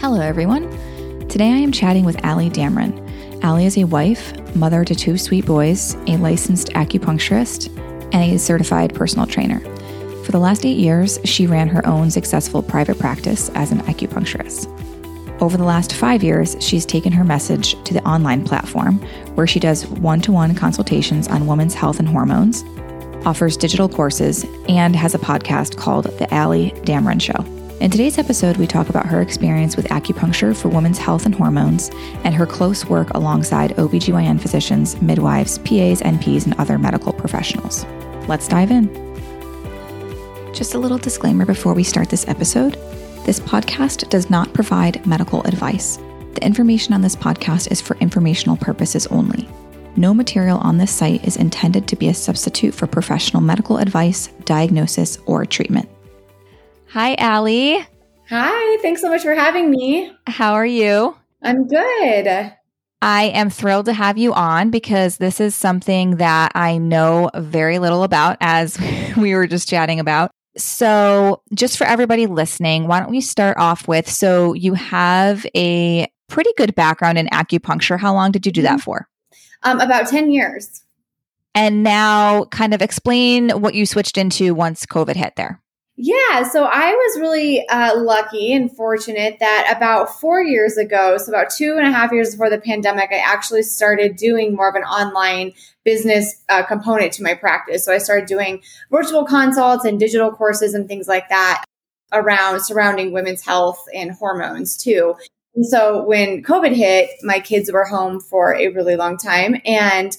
Hello, everyone. Today I am chatting with Allie Dameron. Allie is a wife, mother to two sweet boys, a licensed acupuncturist, and a certified personal trainer. For the last eight years, she ran her own successful private practice as an acupuncturist. Over the last five years, she's taken her message to the online platform where she does one to one consultations on women's health and hormones, offers digital courses, and has a podcast called The Allie Dameron Show. In today's episode, we talk about her experience with acupuncture for women's health and hormones and her close work alongside OBGYN physicians, midwives, PAs, NPs, and other medical professionals. Let's dive in. Just a little disclaimer before we start this episode this podcast does not provide medical advice. The information on this podcast is for informational purposes only. No material on this site is intended to be a substitute for professional medical advice, diagnosis, or treatment. Hi, Allie. Hi, thanks so much for having me. How are you? I'm good. I am thrilled to have you on because this is something that I know very little about, as we were just chatting about. So, just for everybody listening, why don't we start off with so you have a pretty good background in acupuncture. How long did you do that for? Um, about 10 years. And now, kind of explain what you switched into once COVID hit there. Yeah, so I was really uh, lucky and fortunate that about four years ago, so about two and a half years before the pandemic, I actually started doing more of an online business uh, component to my practice. So I started doing virtual consults and digital courses and things like that around surrounding women's health and hormones too. And so when COVID hit, my kids were home for a really long time and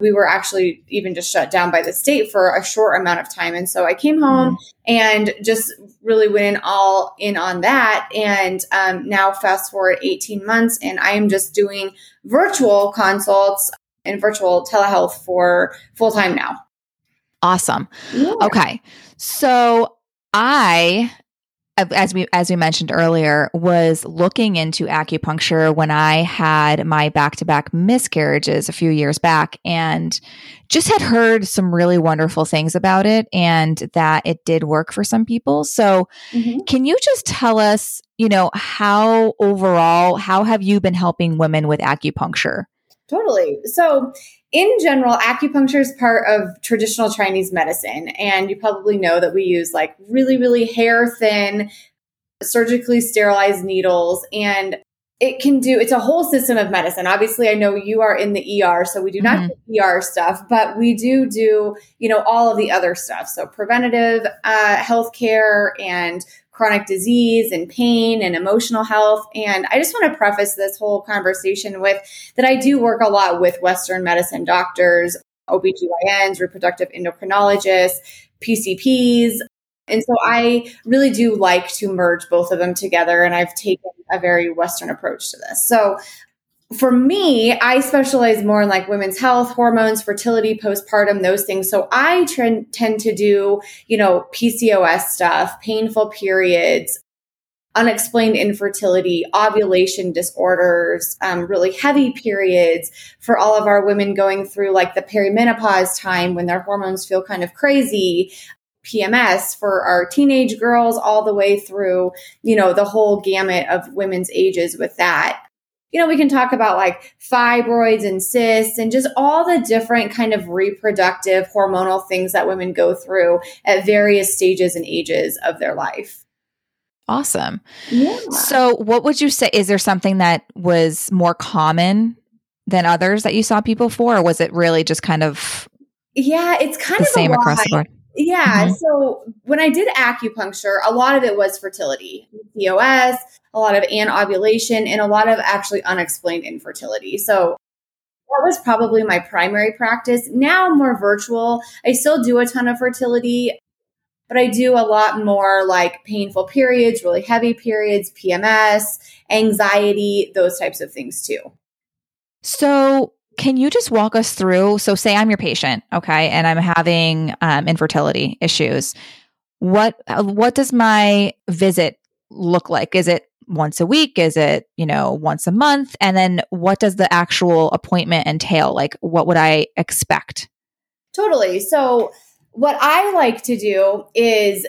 we were actually even just shut down by the state for a short amount of time. And so I came home mm. and just really went in all in on that. And um, now, fast forward 18 months, and I am just doing virtual consults and virtual telehealth for full time now. Awesome. Yeah. Okay. So I as we as we mentioned earlier was looking into acupuncture when I had my back-to-back miscarriages a few years back and just had heard some really wonderful things about it and that it did work for some people. So mm-hmm. can you just tell us, you know, how overall how have you been helping women with acupuncture? Totally. So in general, acupuncture is part of traditional Chinese medicine. And you probably know that we use like really, really hair thin, surgically sterilized needles. And it can do, it's a whole system of medicine. Obviously, I know you are in the ER, so we do not mm-hmm. do ER stuff, but we do do, you know, all of the other stuff. So preventative uh, healthcare and chronic disease and pain and emotional health. And I just want to preface this whole conversation with that I do work a lot with Western medicine doctors, OBGYNs, reproductive endocrinologists, PCPs. And so I really do like to merge both of them together. And I've taken a very Western approach to this. So for me, I specialize more in like women's health, hormones, fertility, postpartum, those things. So I tend to do, you know, PCOS stuff, painful periods, unexplained infertility, ovulation disorders, um, really heavy periods for all of our women going through like the perimenopause time when their hormones feel kind of crazy. PMS for our teenage girls all the way through, you know, the whole gamut of women's ages with that you know, we can talk about like fibroids and cysts and just all the different kind of reproductive hormonal things that women go through at various stages and ages of their life. Awesome. Yeah. So, what would you say? Is there something that was more common than others that you saw people for, or was it really just kind of? Yeah, it's kind of the of same across the board. Yeah. Mm-hmm. So when I did acupuncture, a lot of it was fertility, PCOS, a lot of anovulation, and a lot of actually unexplained infertility. So that was probably my primary practice. Now more virtual. I still do a ton of fertility, but I do a lot more like painful periods, really heavy periods, PMS, anxiety, those types of things too. So can you just walk us through? So, say I'm your patient, okay, and I'm having um, infertility issues. What uh, what does my visit look like? Is it once a week? Is it you know once a month? And then what does the actual appointment entail? Like, what would I expect? Totally. So, what I like to do is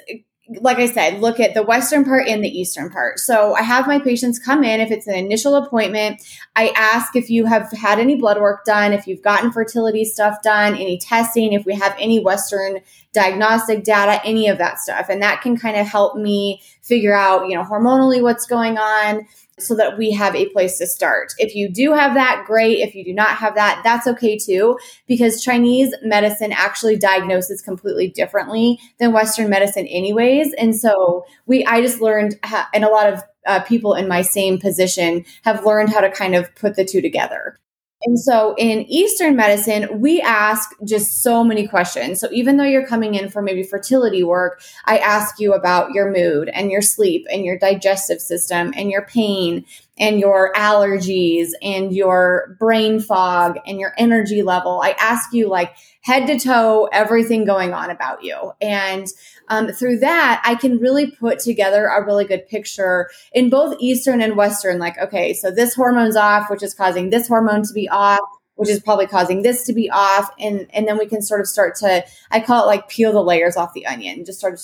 like I said, look at the western part and the eastern part. So I have my patients come in. If it's an initial appointment, I ask if you have had any blood work done, if you've gotten fertility stuff done, any testing, if we have any western diagnostic data, any of that stuff. And that can kind of help me figure out, you know, hormonally what's going on so that we have a place to start. If you do have that, great. If you do not have that, that's okay too, because Chinese medicine actually diagnoses completely differently than Western medicine, anyways. And so we, I just learned, and a lot of uh, people in my same position have learned how to kind of put the two together. And so in Eastern medicine, we ask just so many questions. So even though you're coming in for maybe fertility work, I ask you about your mood and your sleep and your digestive system and your pain and your allergies and your brain fog and your energy level. I ask you like head to toe everything going on about you. And um, through that, I can really put together a really good picture in both Eastern and Western. Like, okay, so this hormone's off, which is causing this hormone to be off which is probably causing this to be off and and then we can sort of start to i call it like peel the layers off the onion just sort of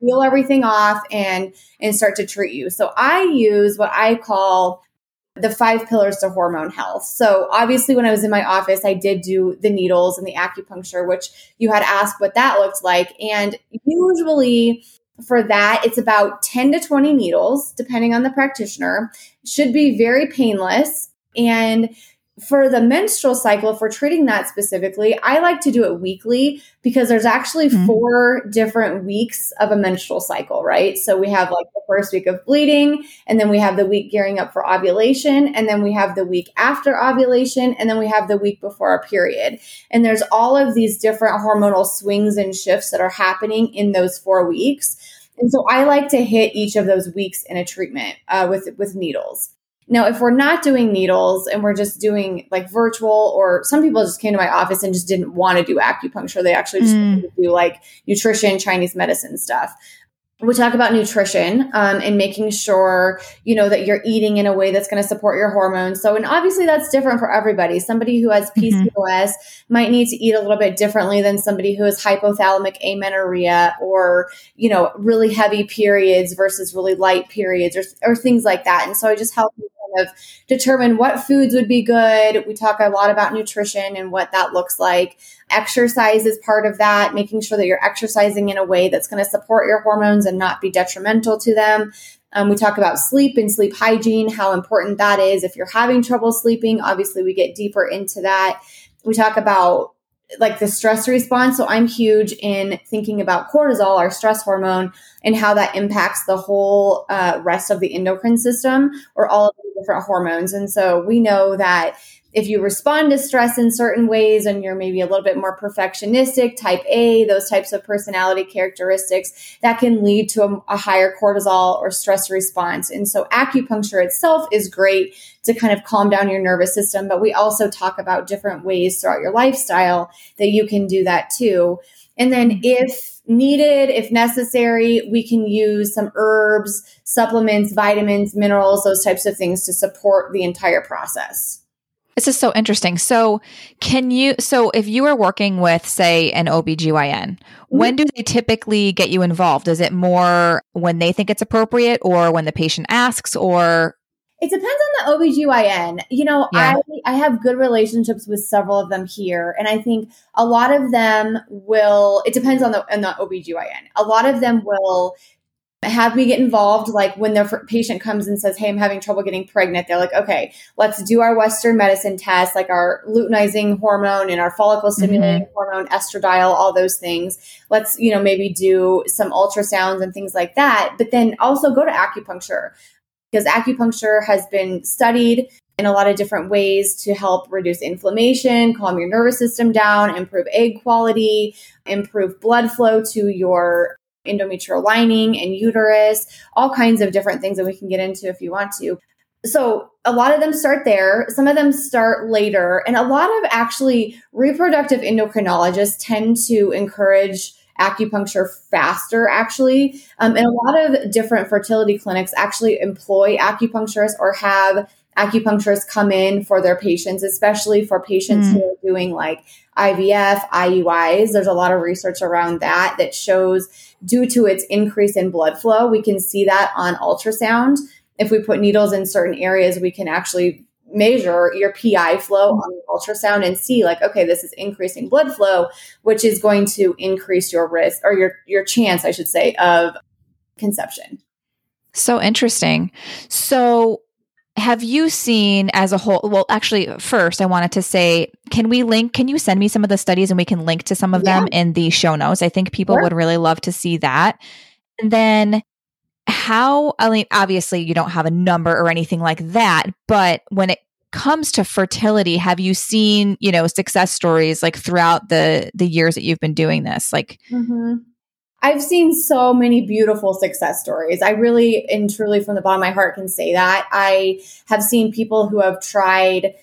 peel everything off and and start to treat you so i use what i call the five pillars to hormone health. So obviously when I was in my office, I did do the needles and the acupuncture, which you had asked what that looked like. And usually for that, it's about 10 to 20 needles, depending on the practitioner. Should be very painless. And for the menstrual cycle, if we're treating that specifically, I like to do it weekly because there's actually mm-hmm. four different weeks of a menstrual cycle, right? So we have like the first week of bleeding, and then we have the week gearing up for ovulation, and then we have the week after ovulation, and then we have the week before our period. And there's all of these different hormonal swings and shifts that are happening in those four weeks. And so I like to hit each of those weeks in a treatment uh, with with needles. Now, if we're not doing needles and we're just doing like virtual, or some people just came to my office and just didn't want to do acupuncture, they actually just mm. do like nutrition, Chinese medicine stuff we talk about nutrition um, and making sure you know that you're eating in a way that's going to support your hormones so and obviously that's different for everybody somebody who has pcos mm-hmm. might need to eat a little bit differently than somebody who has hypothalamic amenorrhea or you know really heavy periods versus really light periods or, or things like that and so i just help you kind of determine what foods would be good. We talk a lot about nutrition and what that looks like. Exercise is part of that, making sure that you're exercising in a way that's going to support your hormones and not be detrimental to them. Um, we talk about sleep and sleep hygiene, how important that is. If you're having trouble sleeping, obviously we get deeper into that. We talk about like the stress response. So I'm huge in thinking about cortisol, our stress hormone, and how that impacts the whole uh, rest of the endocrine system or all of the different hormones. And so we know that if you respond to stress in certain ways and you're maybe a little bit more perfectionistic, type A, those types of personality characteristics, that can lead to a, a, higher cortisol or stress response. And so acupuncture itself is great to kind of calm down your nervous system, but we also talk about different ways throughout your lifestyle that you can do that too. And then mm-hmm. if needed, if necessary, we can use some herbs, supplements, vitamins, minerals, those types of things to support the entire process. This is so interesting. So, can you, so if you are working with, say, an OBGYN, mm-hmm. when do they typically get you involved? Is it more when they think it's appropriate or when the patient asks or? It depends on the OBGYN. You know, yeah. I, I have good relationships with several of them here. And I think a lot of them will, it depends on the, on the OBGYN. A lot of them will have me get involved. Like when their patient comes and says, Hey, I'm having trouble getting pregnant. They're like, okay, let's do our Western medicine test, like our luteinizing hormone and our follicle stimulating mm-hmm. hormone, estradiol, all those things. Let's, you know, maybe do some ultrasounds and things like that. But then also go to acupuncture because acupuncture has been studied in a lot of different ways to help reduce inflammation, calm your nervous system down, improve egg quality, improve blood flow to your endometrial lining and uterus, all kinds of different things that we can get into if you want to. So, a lot of them start there. Some of them start later. And a lot of actually reproductive endocrinologists tend to encourage acupuncture faster, actually. Um, and a lot of different fertility clinics actually employ acupuncturists or have acupuncturists come in for their patients, especially for patients mm. who are doing like IVF, IUIs. There's a lot of research around that that shows due to its increase in blood flow, we can see that on ultrasound. If we put needles in certain areas, we can actually measure your PI flow on the ultrasound and see like, okay, this is increasing blood flow, which is going to increase your risk or your, your chance, I should say, of conception. So interesting. So have you seen as a whole well actually first i wanted to say can we link can you send me some of the studies and we can link to some of yeah. them in the show notes i think people sure. would really love to see that and then how i mean obviously you don't have a number or anything like that but when it comes to fertility have you seen you know success stories like throughout the the years that you've been doing this like mm-hmm. I've seen so many beautiful success stories. I really and truly from the bottom of my heart can say that. I have seen people who have tried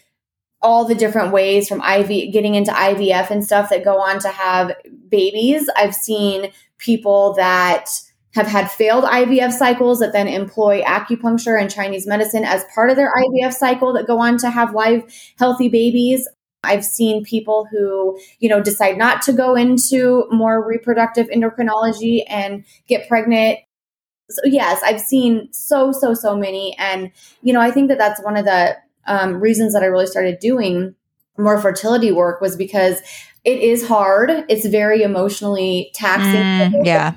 all the different ways from IV getting into IVF and stuff that go on to have babies. I've seen people that have had failed IVF cycles that then employ acupuncture and Chinese medicine as part of their IVF cycle that go on to have live healthy babies. I've seen people who, you know, decide not to go into more reproductive endocrinology and get pregnant. So yes, I've seen so, so, so many. And, you know, I think that that's one of the um, reasons that I really started doing more fertility work was because it is hard. It's very emotionally taxing mm, yeah.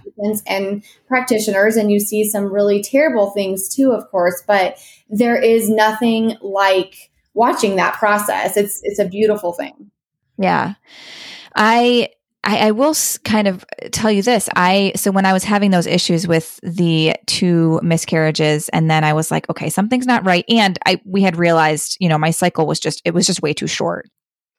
and practitioners. And you see some really terrible things too, of course, but there is nothing like watching that process. It's it's a beautiful thing. Yeah. I I, I, will kind of tell you this. I so when I was having those issues with the two miscarriages, and then I was like, okay, something's not right. And I we had realized, you know, my cycle was just it was just way too short.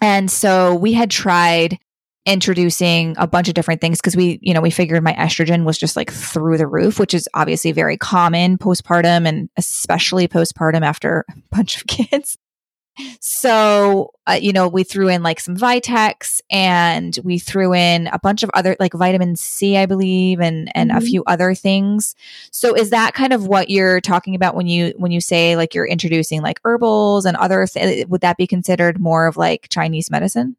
And so we had tried introducing a bunch of different things because we, you know, we figured my estrogen was just like through the roof, which is obviously very common postpartum and especially postpartum after a bunch of kids. So, uh, you know, we threw in like some Vitex and we threw in a bunch of other like vitamin C, I believe, and and mm-hmm. a few other things. So, is that kind of what you're talking about when you when you say like you're introducing like herbals and other th- would that be considered more of like Chinese medicine?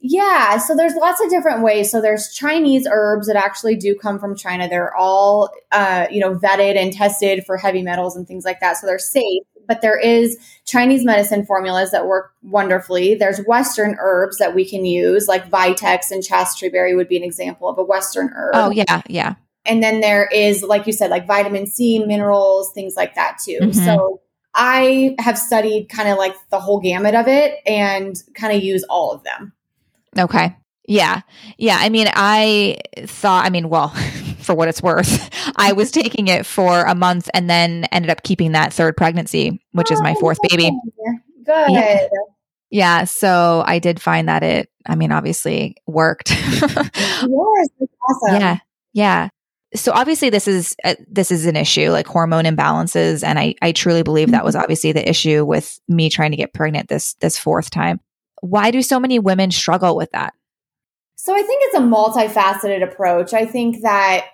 Yeah, so there's lots of different ways. So there's Chinese herbs that actually do come from China. They're all, uh, you know, vetted and tested for heavy metals and things like that. So they're safe but there is Chinese medicine formulas that work wonderfully. There's Western herbs that we can use, like Vitex and chaste berry would be an example of a Western herb. Oh, yeah, yeah. And then there is, like you said, like vitamin C, minerals, things like that too. Mm-hmm. So I have studied kind of like the whole gamut of it and kind of use all of them. Okay. Yeah. Yeah. I mean, I thought, I mean, well, for what it's worth, I was taking it for a month and then ended up keeping that third pregnancy, which oh, is my fourth baby. Good. Yeah. yeah. So I did find that it, I mean, obviously worked. yes. awesome. Yeah. Yeah. So obviously this is uh, this is an issue like hormone imbalances and I I truly believe that was mm-hmm. obviously the issue with me trying to get pregnant this this fourth time. Why do so many women struggle with that? So I think it's a multifaceted approach. I think that,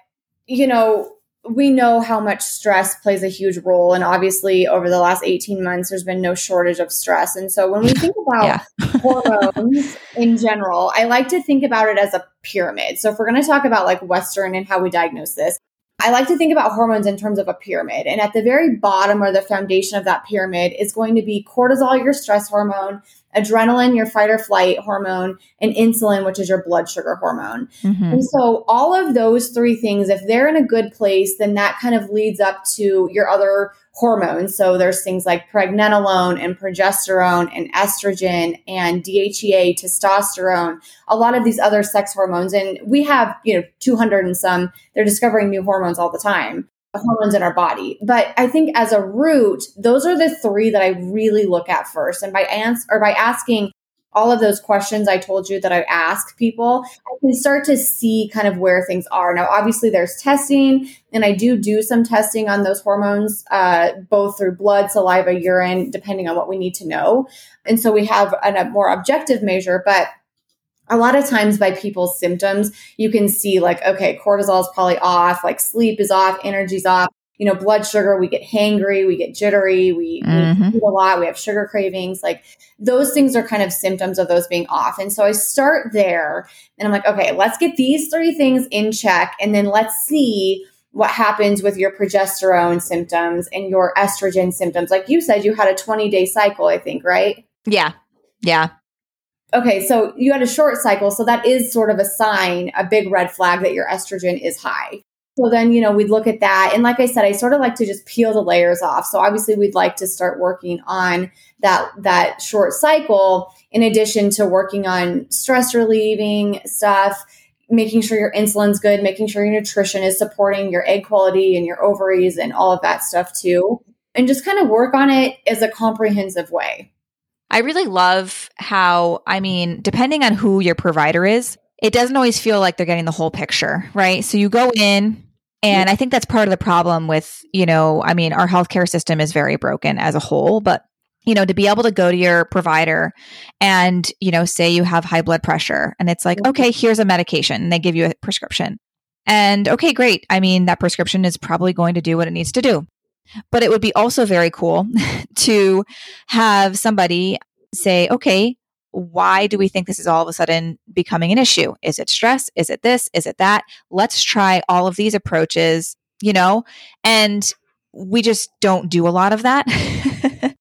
you know, we know how much stress plays a huge role. And obviously, over the last 18 months, there's been no shortage of stress. And so, when we think about hormones in general, I like to think about it as a pyramid. So, if we're going to talk about like Western and how we diagnose this, I like to think about hormones in terms of a pyramid. And at the very bottom or the foundation of that pyramid is going to be cortisol, your stress hormone, adrenaline, your fight or flight hormone, and insulin, which is your blood sugar hormone. Mm-hmm. And so, all of those three things, if they're in a good place, then that kind of leads up to your other hormones. So, there's things like pregnenolone and progesterone and estrogen and DHEA, testosterone, a lot of these other sex hormones. And we have, you know, 200 and some, they're discovering new hormones all the time hormones in our body. But I think as a root, those are the three that I really look at first. And by ans- or by asking all of those questions I told you that I ask people, I can start to see kind of where things are. Now, obviously, there's testing, and I do do some testing on those hormones, uh, both through blood, saliva, urine, depending on what we need to know. And so we have a more objective measure, but a lot of times by people's symptoms, you can see like, okay, cortisol is probably off, like sleep is off, energy's off. You know, blood sugar, we get hangry, we get jittery, we, mm-hmm. we eat a lot, we have sugar cravings. Like those things are kind of symptoms of those being off. And so I start there and I'm like, okay, let's get these three things in check and then let's see what happens with your progesterone symptoms and your estrogen symptoms. Like you said, you had a 20 day cycle, I think, right? Yeah. Yeah okay, so you had a short cycle. So that is sort of a sign, a big red flag that your estrogen is high. So then, you know, we'd look at that. And like I said, I sort of like to just peel the layers off. So obviously we'd like to start working on that, that short cycle in addition to working on stress relieving stuff, making sure your insulin's good, making sure your nutrition is supporting your egg quality and your ovaries and all of that stuff too. And just kind of work on it as a comprehensive way. I really love how, I mean, depending on who your provider is, it doesn't always feel like they're getting the whole picture, right? So you go in, and I think that's part of the problem with, you know, I mean, our healthcare system is very broken as a whole, but you know, to be able to go to your provider and, you know, say you have high blood pressure and it's like, mm-hmm. okay, here's a medication and they give you a prescription. And okay, great. I mean, that prescription is probably going to do what it needs to do. But it would be also very cool to have somebody say, okay, why do we think this is all of a sudden becoming an issue? Is it stress? Is it this? Is it that? Let's try all of these approaches, you know? And we just don't do a lot of that.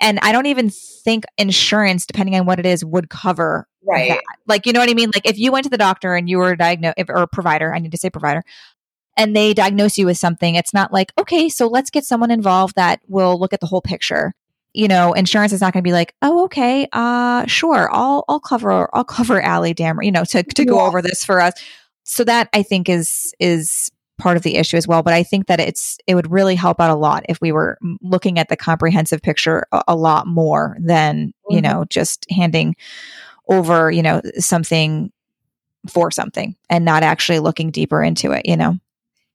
and I don't even think insurance, depending on what it is, would cover right. that. Like, you know what I mean? Like, if you went to the doctor and you were diagnosed, or provider, I need to say provider, and they diagnose you with something, it's not like, okay, so let's get someone involved that will look at the whole picture. You know, insurance is not going to be like, oh, okay, uh, sure, I'll I'll cover I'll cover Allie Dammer, you know, to to go over this for us. So that I think is is part of the issue as well. But I think that it's it would really help out a lot if we were looking at the comprehensive picture a, a lot more than mm-hmm. you know just handing over you know something for something and not actually looking deeper into it. You know.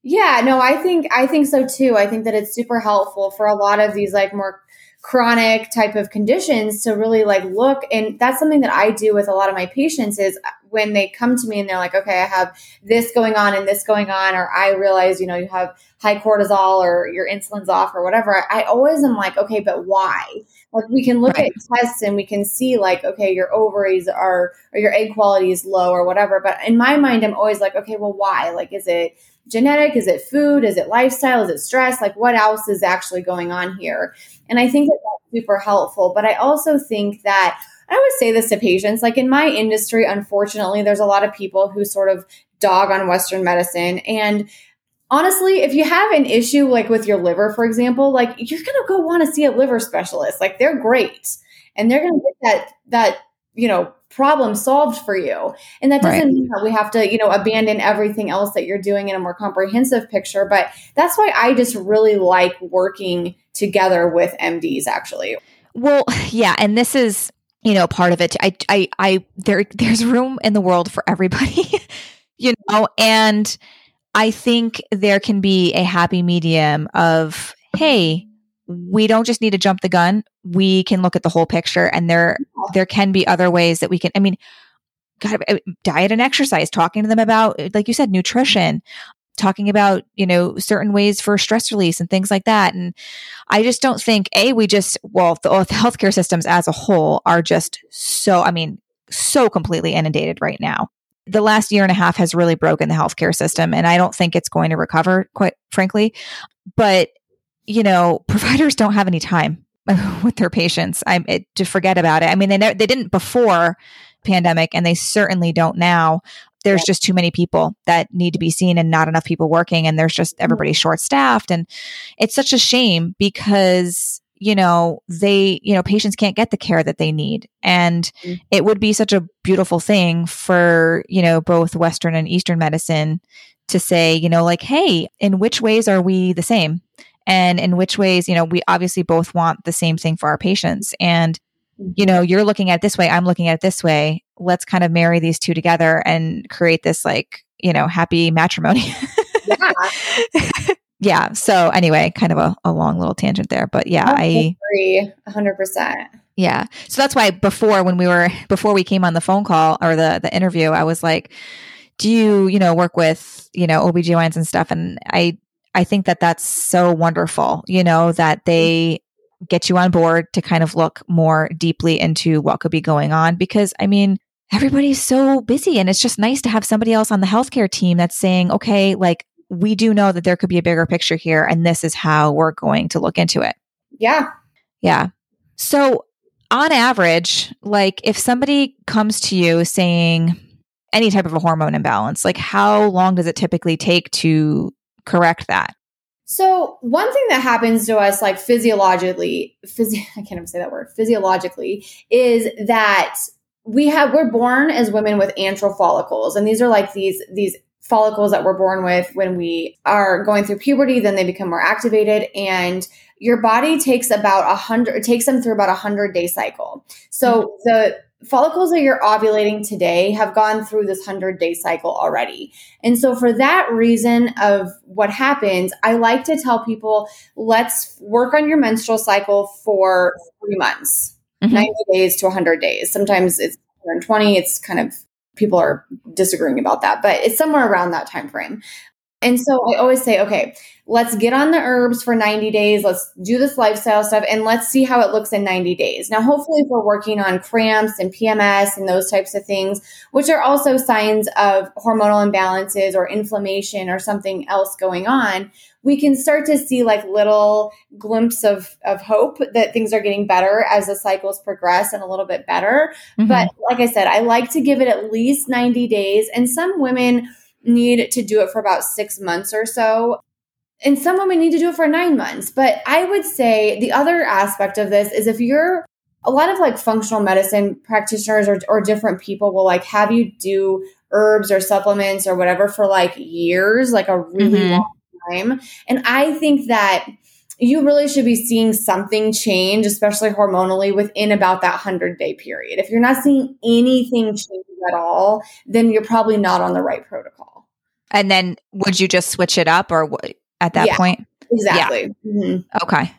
Yeah, no, I think I think so too. I think that it's super helpful for a lot of these like more chronic type of conditions to really like look and that's something that I do with a lot of my patients is uh, when they come to me and they're like okay I have this going on and this going on or I realize you know you have high cortisol or your insulin's off or whatever I always am like okay but why like we can look right. at tests and we can see like okay your ovaries are or your egg quality is low or whatever but in my mind I'm always like okay well why like is it genetic? Is it food? Is it lifestyle? Is it stress? Like what else is actually going on here? And I think that that's super helpful. But I also think that I always say this to patients like in my industry, unfortunately, there's a lot of people who sort of dog on Western medicine. And honestly, if you have an issue like with your liver, for example, like you're going to go want to see a liver specialist. Like they're great and they're going to get that, that, you know, problem solved for you. And that doesn't right. mean that we have to, you know, abandon everything else that you're doing in a more comprehensive picture. But that's why I just really like working together with MDs actually. Well, yeah. And this is, you know, part of it. I, I, I, there, there's room in the world for everybody, you know, and I think there can be a happy medium of, hey, we don't just need to jump the gun. We can look at the whole picture and there there can be other ways that we can I mean God, diet and exercise, talking to them about like you said nutrition, talking about, you know, certain ways for stress release and things like that. And I just don't think a we just well the, the healthcare systems as a whole are just so I mean so completely inundated right now. the last year and a half has really broken the healthcare system and I don't think it's going to recover quite frankly. But you know, providers don't have any time with their patients. I'm it, to forget about it. I mean, they they didn't before pandemic, and they certainly don't now. There's just too many people that need to be seen, and not enough people working, and there's just everybody mm-hmm. short staffed, and it's such a shame because you know they you know patients can't get the care that they need and mm-hmm. it would be such a beautiful thing for you know both western and eastern medicine to say you know like hey in which ways are we the same and in which ways, you know, we obviously both want the same thing for our patients. And, you know, mm-hmm. you're looking at this way, I'm looking at it this way. Let's kind of marry these two together and create this like, you know, happy matrimony. yeah. yeah. So anyway, kind of a, a, long little tangent there, but yeah, I agree hundred percent. Yeah. So that's why before when we were before we came on the phone call or the the interview, I was like, do you, you know, work with, you know, OBGYNs and stuff? And I I think that that's so wonderful, you know, that they get you on board to kind of look more deeply into what could be going on because I mean, everybody's so busy and it's just nice to have somebody else on the healthcare team that's saying, okay, like we do know that there could be a bigger picture here and this is how we're going to look into it. Yeah. Yeah. So, on average, like if somebody comes to you saying any type of a hormone imbalance, like how long does it typically take to correct that? So, one thing that happens to us, like physiologically, physio- I can't even say that word, physiologically, is that we have we're born as women with antral follicles, and these are like these these follicles that we're born with when we are going through puberty. Then they become more activated, and your body takes about a hundred. It takes them through about a hundred day cycle. So mm-hmm. the follicles that you're ovulating today have gone through this 100 day cycle already. And so for that reason of what happens, I like to tell people, let's work on your menstrual cycle for three months, mm-hmm. 90 days to 100 days. Sometimes it's 120. It's kind of, people are disagreeing about that, but it's somewhere around that time frame. And so I always say, okay, let's get on the herbs for 90 days. Let's do this lifestyle stuff and let's see how it looks in 90 days. Now, hopefully, if we're working on cramps and PMS and those types of things, which are also signs of hormonal imbalances or inflammation or something else going on, we can start to see like little glimpse of, of hope that things are getting better as the cycles progress and a little bit better. Mm-hmm. But like I said, I like to give it at least 90 days. And some women, need to do it for about six months or so. And some women need to do it for nine months. But I would say the other aspect of this is if you're a lot of like functional medicine practitioners or, or different people will like have you do herbs or supplements or whatever for like years, like a really mm-hmm. long time. And I think that you really should be seeing something change, especially hormonally, within about that 100 day period. If you're not seeing anything change at all, then you're probably not on the right protocol. And then would you just switch it up or w- at that yeah, point? Exactly. Yeah. Mm-hmm. Okay.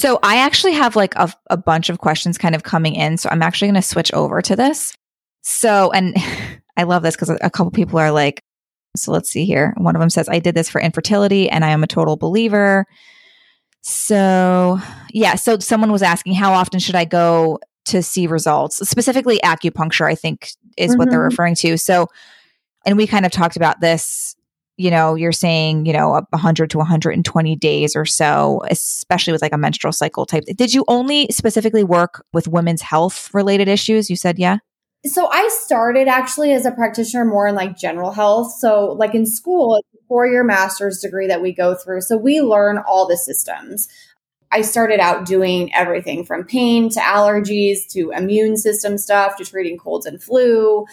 So I actually have like a, a bunch of questions kind of coming in. So I'm actually going to switch over to this. So, and I love this because a couple people are like, so let's see here. One of them says, I did this for infertility and I am a total believer. So, yeah. So someone was asking, how often should I go to see results. Specifically, acupuncture, I think, is mm-hmm. what they're mm-hmm. referring to. So, and we kind of talked about this. You know, you're saying, you know, 100 to 120 days or so, especially with like a menstrual cycle type. Did you only specifically work with women's health related issues? You said, yeah. So I started actually as a practitioner more in like general health. So like in school, it's a four year master's degree that we go through. So we learn all the systems. I started out doing everything from pain to allergies to immune system stuff to treating colds and flu,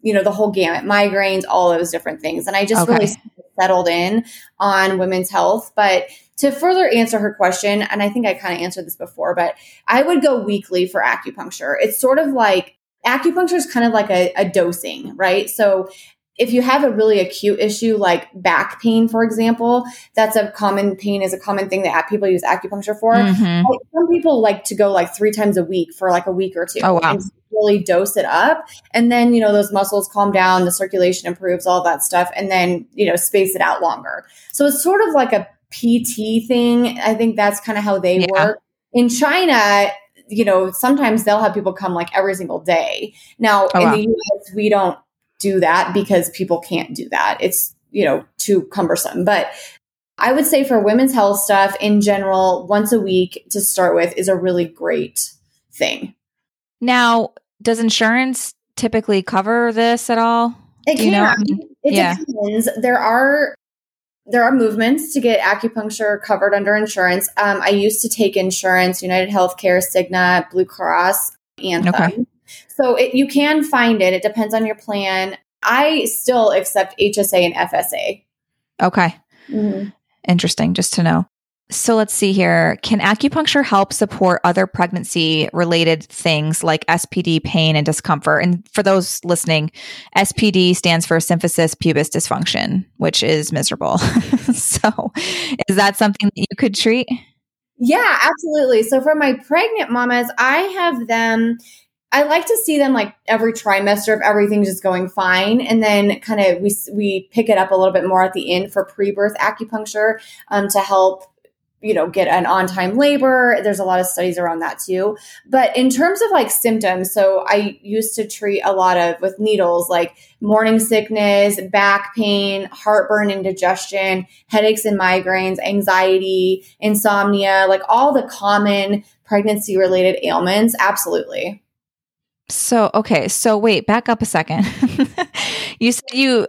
you know, the whole gamut, migraines, all those different things. And I just okay. really settled in on women's health. But to further answer her question, and I think I kind of answered this before, but I would go weekly for acupuncture. It's sort of like acupuncture is kind of like a, a dosing, right? So if you have a really acute issue like back pain, for example, that's a common pain is a common thing that people use acupuncture for. Mm-hmm. Some people like to go like three times a week for like a week or two. Oh wow! And really dose it up, and then you know those muscles calm down, the circulation improves, all that stuff, and then you know space it out longer. So it's sort of like a PT thing. I think that's kind of how they yeah. work. In China, you know, sometimes they'll have people come like every single day. Now, Oh, in wow. the US, we don't do that because people can't do that. It's, you know, too cumbersome. But I would say for women's health stuff in general, once a week to start with is a really great thing. Now, does insurance typically cover this at all? It Do you know? It Yeah. depends. There are there are movements to get acupuncture covered under insurance. Um, I used to take insurance, United Healthcare, Cigna, Blue Cross, Anthem. Okay. So it, you can find it. It depends on your plan. I still accept HSA and FSA. Okay. Mhm. Interesting, just to know. So let's see here. Can acupuncture help support other pregnancy related things like SPD pain and discomfort? And for those listening, SPD stands for symphysis pubis dysfunction, which is miserable. so is that something that you could treat? Yeah, absolutely. So for my pregnant mamas, I have them. I like to see them like every trimester if everything's just going fine, and then kind of we we pick it up a little bit more at the end for pre-birth acupuncture um, to help you know get an on-time labor. There's a lot of studies around that too. But in terms of like symptoms, so I used to treat a lot of with needles like morning sickness, back pain, heartburn, indigestion, headaches and migraines, anxiety, insomnia, like all the common pregnancy related ailments. Absolutely. So, okay. So, wait, back up a second. you said you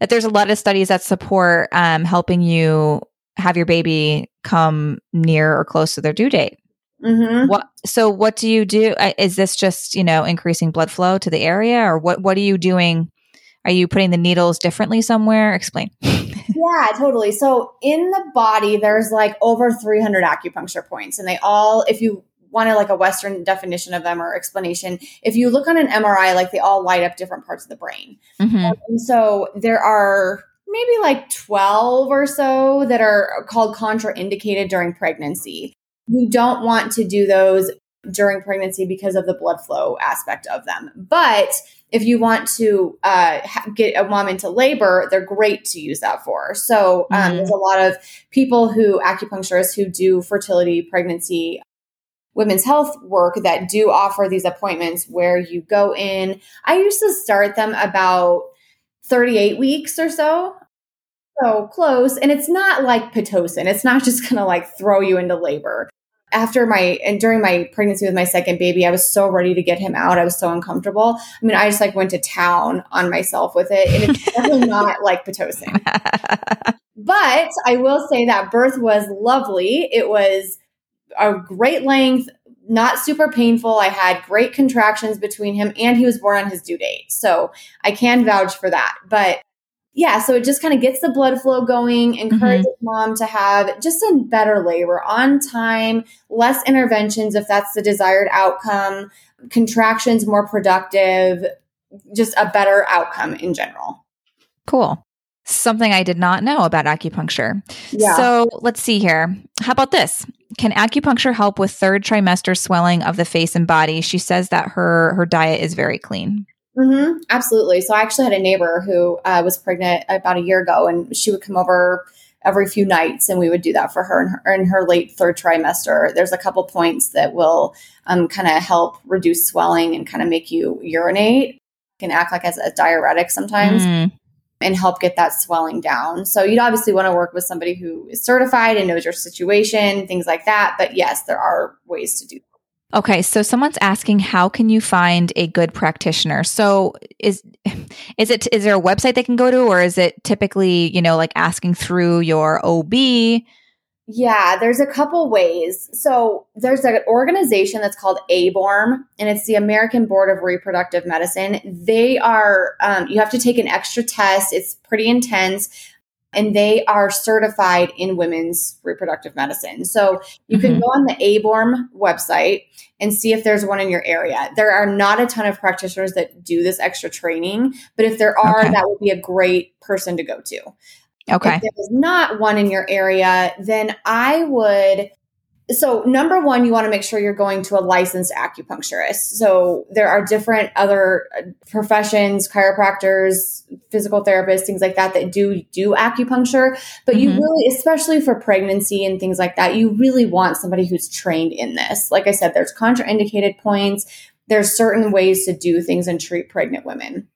that there's a lot of studies that support um, helping you have your baby come near or close to their due date. Mm-hmm. What? So, what do you do? Uh, Is this just you know increasing blood flow to the area, or what? What are you doing? Are you putting the needles differently somewhere? Explain. Yeah, totally. So in the body, there's like over 300 acupuncture points, and they all, if you wanted like a Western definition of them or explanation, if you look on an MRI, like they all light up different parts of the brain. Mhm. And so there are maybe like 12 or so that are called contraindicated during pregnancy. You don't want to do those during pregnancy because of the blood flow aspect of them. But if you want to uh, get a mom into labor, they're great to use that for. So um, Mhm. there's a lot of people who, acupuncturists who do fertility, pregnancy, women's health work that do offer these appointments where you go in. I used to start them about 38 weeks or so. So close. And it's not like Pitocin. It's not just going to like throw you into labor. After my and during my pregnancy with my second baby, I was so ready to get him out. I was so uncomfortable. I mean, I just like went to town on myself with it. And it's definitely not like Pitocin. But I will say that birth was lovely. It was a great length, not super painful. I had great contractions between him and he was born on his due date. So I can vouch for that. But yeah, so it just kind of gets the blood flow going, mm-hmm. encourages mom to have just a better labor on time, less interventions if that's the desired outcome, contractions more productive, just a better outcome in general. cool. Something I did not know about acupuncture. Yeah. So let's see here. How about this? Can acupuncture help with third trimester swelling of the face and body? She says that her her diet is very clean. hmm absolutely. So I actually had a neighbor who uh, was pregnant about a year ago, and she would come over every few nights, and we would do that for her in her, in her late third trimester. There's a couple points that will um, kind of help reduce swelling and kind of make you urinate. Can act like as a diuretic sometimes Mm, and help get that swelling down. So you'd obviously want to work with somebody who is certified and knows your situation, things like that. But yes, there are ways to do that. Okay, so someone's asking how can you find a good practitioner? So is is it is there a website they can go to or is it typically, you know, like asking through your OB? Yeah, there's a couple ways. So there's an organization that's called ABORM, and it's the American Board of Reproductive Medicine. They are, um, you have to take an extra test. It's pretty intense, and they are certified in women's reproductive medicine. So you can Mhm. go on the ABORM website and see if there's one in your area. There are not a ton of practitioners that do this extra training, but if there are, Okay. that would be a great person to go to. Okay. If there is not one in your area, then I would So, number one, you want to make sure you're going to a licensed acupuncturist. So, there are different other uh, professions, chiropractors, physical therapists, things like that, that do do acupuncture. But mm-hmm. you really, especially for pregnancy and things like that, you really want somebody who's trained in this. Like I said, there's contraindicated points. There's certain ways to do things and treat pregnant women.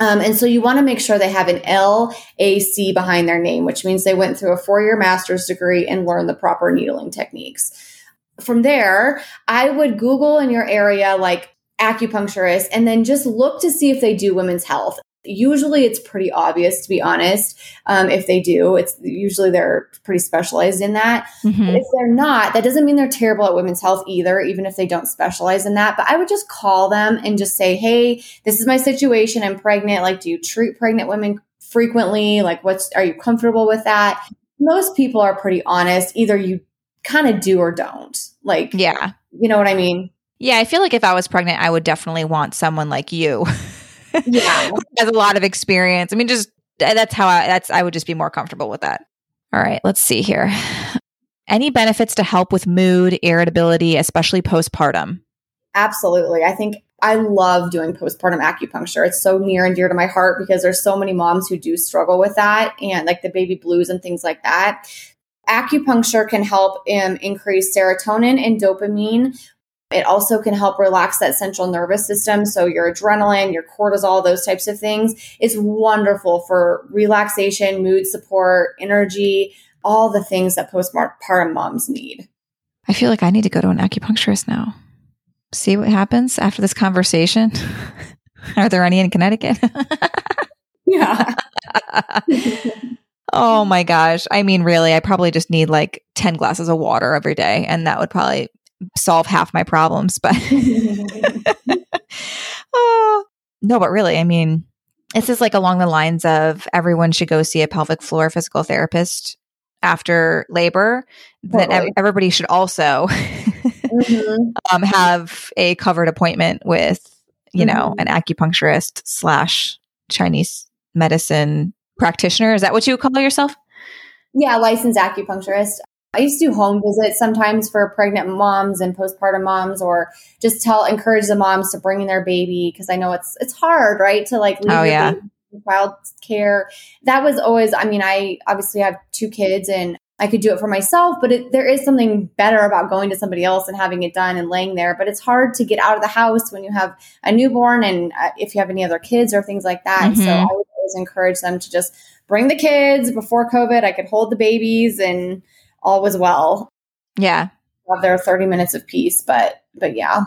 Um, and so you want to make sure they have an LAC behind their name, which means they went through a four year master's degree and learned the proper needling techniques. From there, I would Google in your area like acupuncturist and then just look to see if they do women's health. Usually it's pretty obvious, to be honest. Um, if they do, it's usually they're pretty specialized in that. Mm-hmm. if they're not, that doesn't mean they're terrible at women's health either, even if they don't specialize in that. But I would just call them and just say, hey, this is my situation. I'm pregnant. Like, do you treat pregnant women frequently? Like, what's, are you comfortable with that? Most people are pretty honest. Either you kind of do or don't. Like, yeah. You know what I mean? Yeah. I feel like if I was pregnant, I would definitely want someone like you. yeah. Has a lot of experience. I mean just that's how i that's i would just be more comfortable with that. All right let's see here. Any benefits to help with mood irritability especially postpartum? Absolutely. I think i love doing postpartum acupuncture. It's so near and dear to my heart because there's so many moms who do struggle with that and like the baby blues and things like that. Acupuncture can help um, increase serotonin and dopamine it also can help relax that central nervous system. So, your adrenaline, your cortisol, those types of things. It's wonderful for relaxation, mood support, energy, all the things that postpartum moms need. I feel like I need to go to an acupuncturist now. See what happens after this conversation. Are there any in Connecticut? yeah. oh my gosh. I mean, really, I probably just need like 10 glasses of water every day, and that would probably solve half my problems, but oh, no, but really, I mean, this is like along the lines of everyone should go see a pelvic floor physical therapist after labor. Totally. That everybody should also mm-hmm. um, have a covered appointment with, you mm-hmm. know, an acupuncturist slash Chinese medicine practitioner. Is that what you call yourself? Yeah, licensed acupuncturist. I used to do home visits sometimes for pregnant moms and postpartum moms, or just tell encourage the moms to bring in their baby because I know it's it's hard, right, to like leave oh, yeah. child care. That was always. I mean, I obviously have two kids and. I could do it for myself, but it, there is something better about going to somebody else and having it done and laying there. But it's hard to get out of the house when you have a newborn and uh, if you have any other kids or things like that. Mm-hmm. So I would always encourage them to just bring the kids before COVID. I could hold the babies and all was well. Yeah. Have their 30 minutes of peace, but but yeah.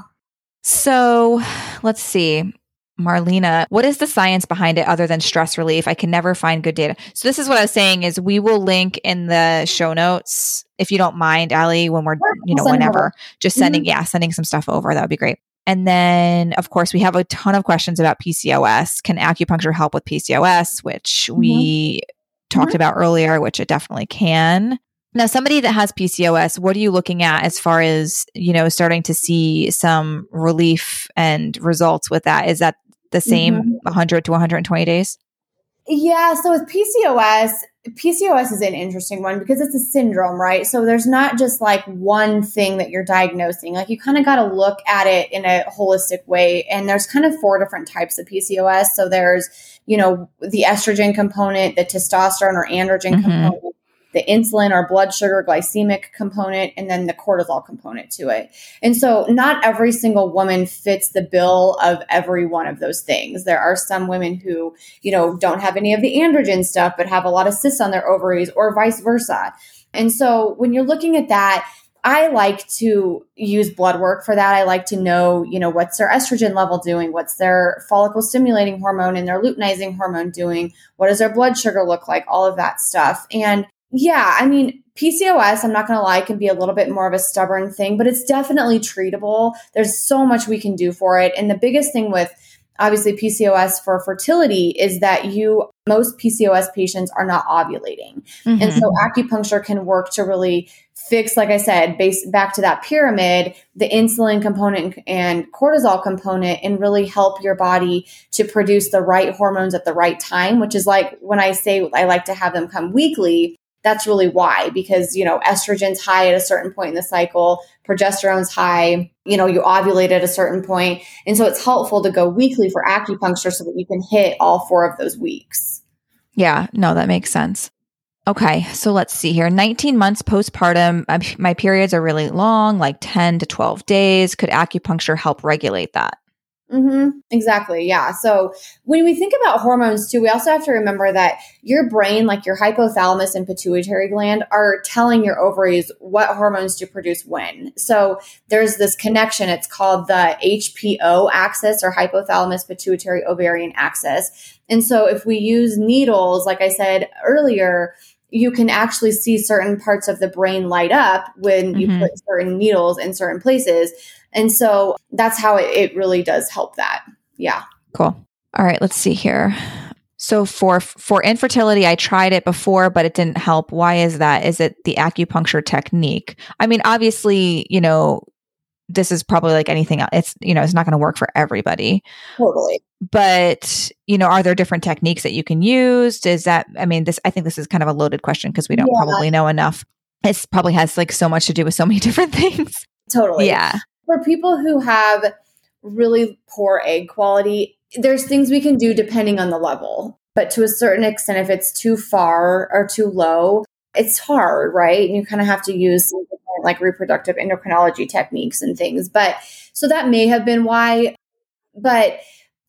So let's see. Marlena, what is the science behind it other than stress relief? I can never find good data. So this is what I was saying is we will link in the show notes if you don't mind, Ali, when we're you know whenever just sending mm-hmm. yeah sending some stuff over that would be great. And then of course we have a ton of questions about PCOS. Can acupuncture help with PCOS, which mm-hmm. we talked mm-hmm. about earlier, which it definitely can. Now, somebody that has PCOS, what are you looking at as far as, you know, starting to see some relief and results with that? Is that the same mm-hmm. 100 to 120 days? Yeah. So with PCOS, PCOS is an interesting one because it's a syndrome, right? So there's not just like one thing that you're diagnosing. Like you kind of got to look at it in a holistic way. And there's kind of four different types of PCOS. So there's, you know, the estrogen component, the testosterone or androgen mm-hmm. component, the insulin or blood sugar glycemic component and then the cortisol component to it. And so not every single woman fits the bill of every one of those things. There are some women who, you know, don't have any of the androgen stuff but have a lot of cysts on their ovaries or vice versa. And so when you're looking at that, I like to use blood work for that. I like to know, you know, what's their estrogen level doing? What's their follicle stimulating hormone and their luteinizing hormone doing? What does their blood sugar look like? All of that stuff. And yeah, I mean, PCOS, I'm not going to lie, can be a little bit more of a stubborn thing, but it's definitely treatable. There's so much we can do for it. And the biggest thing with obviously PCOS for fertility is that you most PCOS patients are not ovulating. Mm-hmm. And so acupuncture can work to really fix like I said, base back to that pyramid, the insulin component and cortisol component and really help your body to produce the right hormones at the right time, which is like when I say I like to have them come weekly, that's really why, because, you know, estrogen's high at a certain point in the cycle, progesterone's high, you know, you ovulate at a certain point. And so it's helpful to go weekly for acupuncture so that you can hit all four of those weeks. Yeah, no, that makes sense. Okay, so let's see here. 19 months postpartum, my periods are really long, like 10 to 12 days. Could acupuncture help regulate that? Mm-hmm. Exactly. Yeah. So when we think about hormones too, we also have to remember that your brain, like your hypothalamus and pituitary gland, are telling your ovaries what hormones to produce when. So there's this connection. It's called the HPO axis or hypothalamus pituitary ovarian axis. And so if we use needles, like I said earlier, you can actually see certain parts of the brain light up when mm-hmm. you put certain needles in certain places. And so that's how it, it really does help that. Yeah. Cool. All right, let's see here. So for for infertility, I tried it before, but it didn't help. Why is that? Is it the acupuncture technique? I mean, obviously, you know, this is probably like anything else. It's you know, it's not going to work for everybody. Totally. But you know, are there different techniques that you can use? Is that? I mean, this. I think this is kind of a loaded question because we don't yeah. probably know enough. It probably has like so much to do with so many different things. Totally. Yeah for people who have really poor egg quality, there's things we can do depending on the level. But to a certain extent, if it's too far or too low, it's hard, right? And you kind of have to use like reproductive endocrinology techniques and things. But so that may have been why. But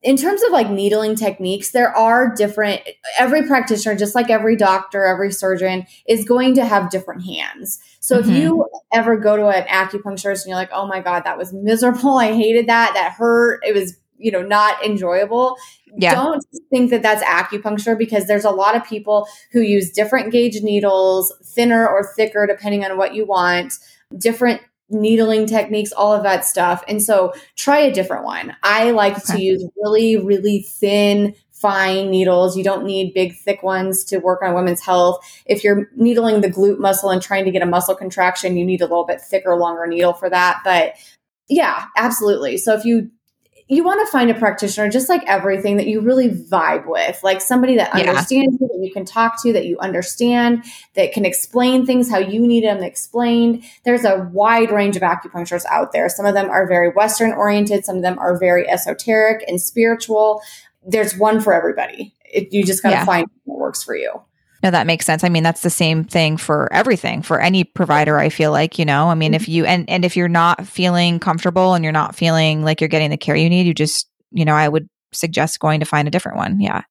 in terms of like needling techniques, there are different, every practitioner, just like every doctor, every surgeon, is going to have different hands. So mm-hmm. if you ever go to an acupuncturist and you're like, oh my God, that was miserable. I hated that. That hurt. It was, you know, not enjoyable. Yeah. Don't think that that's acupuncture because there's a lot of people who use different gauge needles, thinner or thicker, depending on what you want, different needling techniques, all of that stuff. And so try a different one. I like okay. to use really, really thin, fine needles. You don't need big, thick ones to work on women's health. If you're needling the glute muscle and trying to get a muscle contraction, you need a little bit thicker, longer needle for that. But yeah, absolutely. So if you you want to find a practitioner just like everything that you really vibe with like somebody that yeah. understands you that you can talk to that you understand that can explain things how you need them explained. There's a wide range of acupuncturists out there. Some of them are very western oriented some of them are very esoteric and spiritual. There's one for everybody. It, you just got to yeah. find what works for you no, that makes sense. I mean, that's the same thing for everything, for any provider, I feel like, you know, I mean, if mm-hmm. you, and, and if you're not feeling comfortable and you're not feeling like you're getting the care you need, you just, you know, I would suggest going to find a different one. Yeah.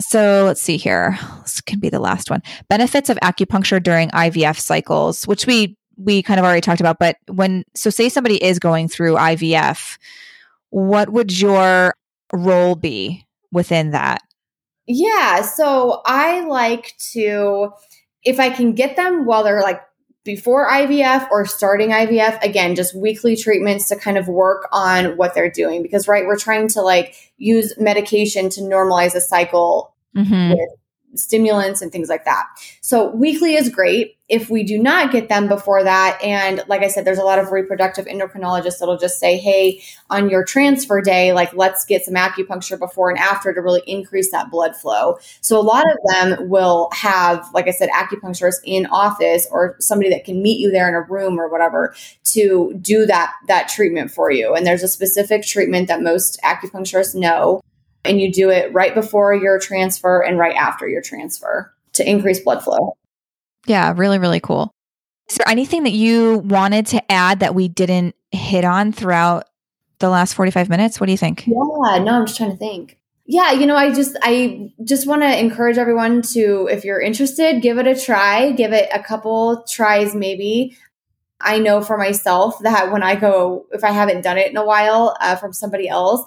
So let's see here. This can be the last one. Benefits of acupuncture during IVF cycles, which we, we kind of already talked about, but when, so say somebody is going through IVF, what would your role be within that? Yeah. So I like to, if I can get them while they're like before IVF or starting IVF, again, just weekly treatments to kind of work on what they're doing. Because, right, we're trying to like use medication to normalize a cycle mm-hmm. with stimulants and things like that. So weekly is great. If we do not get them before that, and like I said, there's a lot of reproductive endocrinologists that'll just say, hey, on your transfer day, like let's get some acupuncture before and after to really increase that blood flow. So a lot of them will have, like I said, acupuncturists in office or somebody that can meet you there in a room or whatever to do that that treatment for you. And there's a specific treatment that most acupuncturists know and you do it right before your transfer and right after your transfer to increase blood flow. Yeah, really, really cool. Is there anything that you wanted to add that we didn't hit on throughout the last 45 minutes? What do you think? Yeah, no, I'm just trying to think. Yeah, you know, I just I just want to encourage everyone to if you're interested, give it a try, give it a couple tries maybe. I know for myself that when I go, if I haven't done it in a while uh, from somebody else,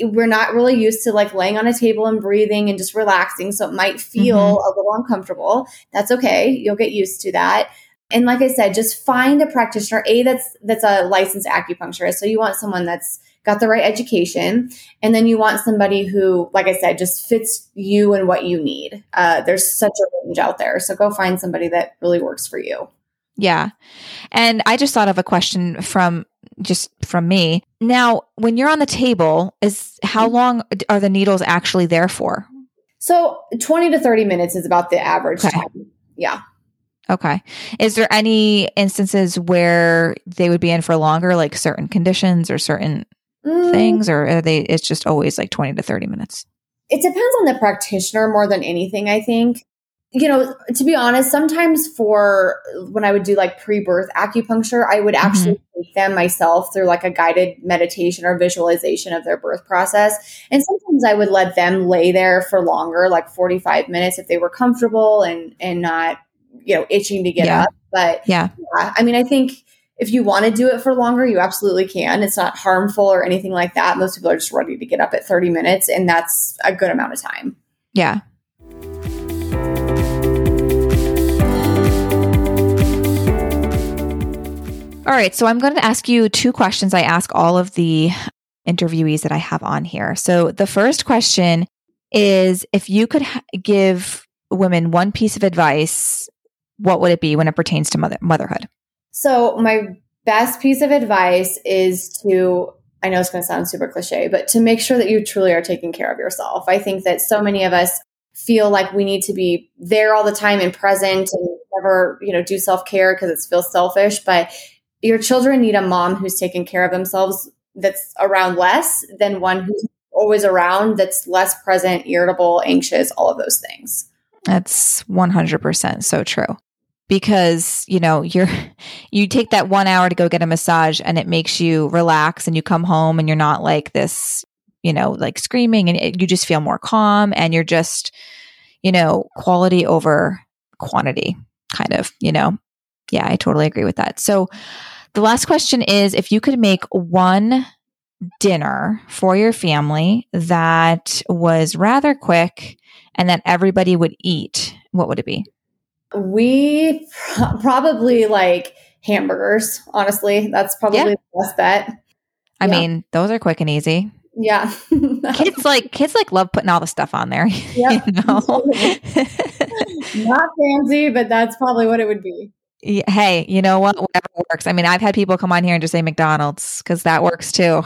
we're not really used to like laying on a table and breathing and just relaxing. So it might feel mm-hmm. a little uncomfortable. That's okay. You'll get used to that. And like I said, just find a practitioner, a that's that's a licensed acupuncturist. So you want someone that's got the right education, and then you want somebody who, like I said, just fits you and what you need. Uh, there's such a range out there, so go find somebody that really works for you. Yeah, and I just thought of a question from just from me. Now, when you're on the table, is how long are the needles actually there for? So 20 to 30 minutes is about the average okay. time. Yeah. Okay. Is there any instances where they would be in for longer, like certain conditions or certain mm. things, or are they? It's just always like twenty to thirty minutes. It depends on the practitioner more than anything. I think you know, to be honest, sometimes for when I would do like pre birth acupuncture, I would actually mm-hmm. take them myself through like a guided meditation or visualization of their birth process. And sometimes I would let them lay there for longer, like 45 minutes if they were comfortable and, and not, you know, itching to get yeah. up. But yeah. yeah, I mean, I think if you want to do it for longer, you absolutely can. It's not harmful or anything like that. Most people are just ready to get up at 30 minutes, and that's a good amount of time. Yeah. All right. So I'm going to ask you two questions I ask all of the interviewees that I have on here. So the first question is if you could ha- give women one piece of advice, what would it be when it pertains to mother- motherhood? So my best piece of advice is to I know it's going to sound super cliche, but to make sure that you truly are taking care of yourself. I think that so many of us feel like we need to be there all the time and present and never, you know, do self-care because it feels selfish, but your children need a mom who's taking care of themselves that's around less than one who's always around that's less present, irritable, anxious, all of those things. That's 100% so true. Because, you know, you're you take that 1 hour to go get a massage and it makes you relax and you come home and you're not like this, you know, like screaming and it, you just feel more calm and you're just, you know, quality over quantity kind of, you know. Yeah, I totally agree with that. So, the last question is if you could make one dinner for your family that was rather quick and that everybody would eat, what would it be? We pr- probably like hamburgers, honestly. That's probably yeah. the best bet. I yeah. mean, those are quick and easy. Yeah. kids like kids like love putting all the stuff on there. Yeah. You know? Not fancy, but that's probably what it would be hey, you know what? Whatever works. I mean, I've had people come on here and just say McDonald's because that works too.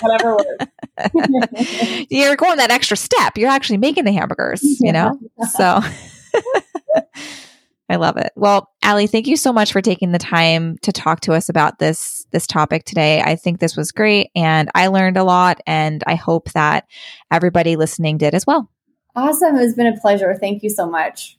Whatever works. You're going that extra step. You're actually making the hamburgers, you know? So I love it. Well, Allie, thank you so much for taking the time to talk to us about this this topic today. I think this was great and I learned a lot and I hope that everybody listening did as well. Awesome. It's been a pleasure. Thank you so much.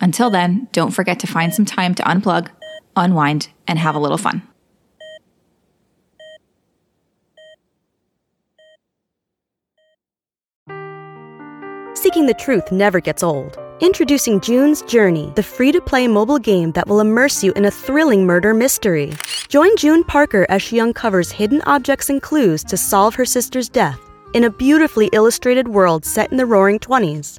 Until then, don't forget to find some time to unplug, unwind, and have a little fun. Seeking the truth never gets old. Introducing June's Journey, the free to play mobile game that will immerse you in a thrilling murder mystery. Join June Parker as she uncovers hidden objects and clues to solve her sister's death in a beautifully illustrated world set in the roaring 20s.